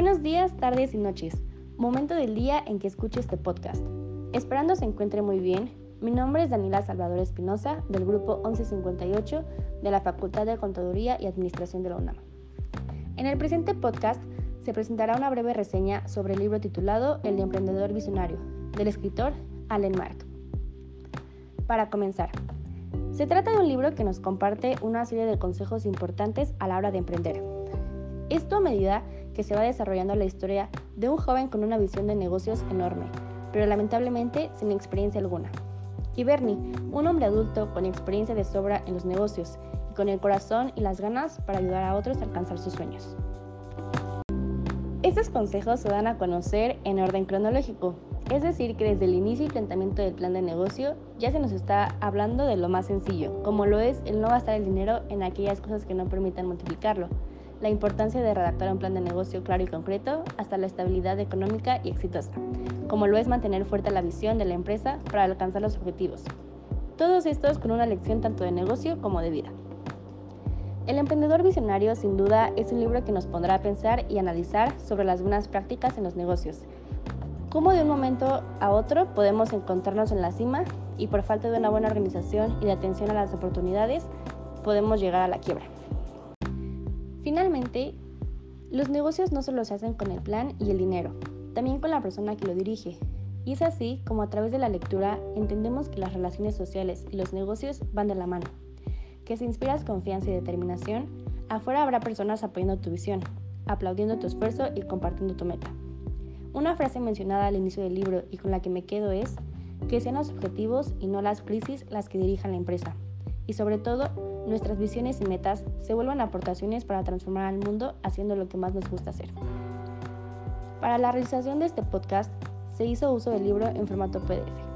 Buenos días, tardes y noches. Momento del día en que escuche este podcast. Esperando se encuentre muy bien. Mi nombre es Daniela Salvador Espinosa, del grupo 1158 de la Facultad de Contaduría y Administración de la UNAM. En el presente podcast se presentará una breve reseña sobre el libro titulado El emprendedor visionario, del escritor Allen Mark. Para comenzar, se trata de un libro que nos comparte una serie de consejos importantes a la hora de emprender. Esto a medida que se va desarrollando la historia de un joven con una visión de negocios enorme, pero lamentablemente sin experiencia alguna. Y Bernie, un hombre adulto con experiencia de sobra en los negocios y con el corazón y las ganas para ayudar a otros a alcanzar sus sueños. Estos consejos se dan a conocer en orden cronológico, es decir, que desde el inicio y planteamiento del plan de negocio ya se nos está hablando de lo más sencillo, como lo es el no gastar el dinero en aquellas cosas que no permitan multiplicarlo, la importancia de redactar un plan de negocio claro y concreto, hasta la estabilidad económica y exitosa, como lo es mantener fuerte la visión de la empresa para alcanzar los objetivos. Todos estos con una lección tanto de negocio como de vida. El emprendedor visionario sin duda es un libro que nos pondrá a pensar y analizar sobre las buenas prácticas en los negocios cómo de un momento a otro podemos encontrarnos en la cima y por falta de una buena organización y de atención a las oportunidades podemos llegar a la quiebra. Finalmente, los negocios no solo se hacen con el plan y el dinero, también con la persona que lo dirige. Y es así como a través de la lectura entendemos que las relaciones sociales y los negocios van de la mano, que si inspiras confianza y determinación, afuera habrá personas apoyando tu visión, aplaudiendo tu esfuerzo y compartiendo tu meta. Una frase mencionada al inicio del libro y con la que me quedo es que sean los objetivos y no las crisis las que dirijan la empresa. Y sobre todo, nuestras visiones y metas se vuelvan aportaciones para transformar al mundo haciendo lo que más nos gusta hacer. Para la realización de este podcast se hizo uso del libro en formato PDF.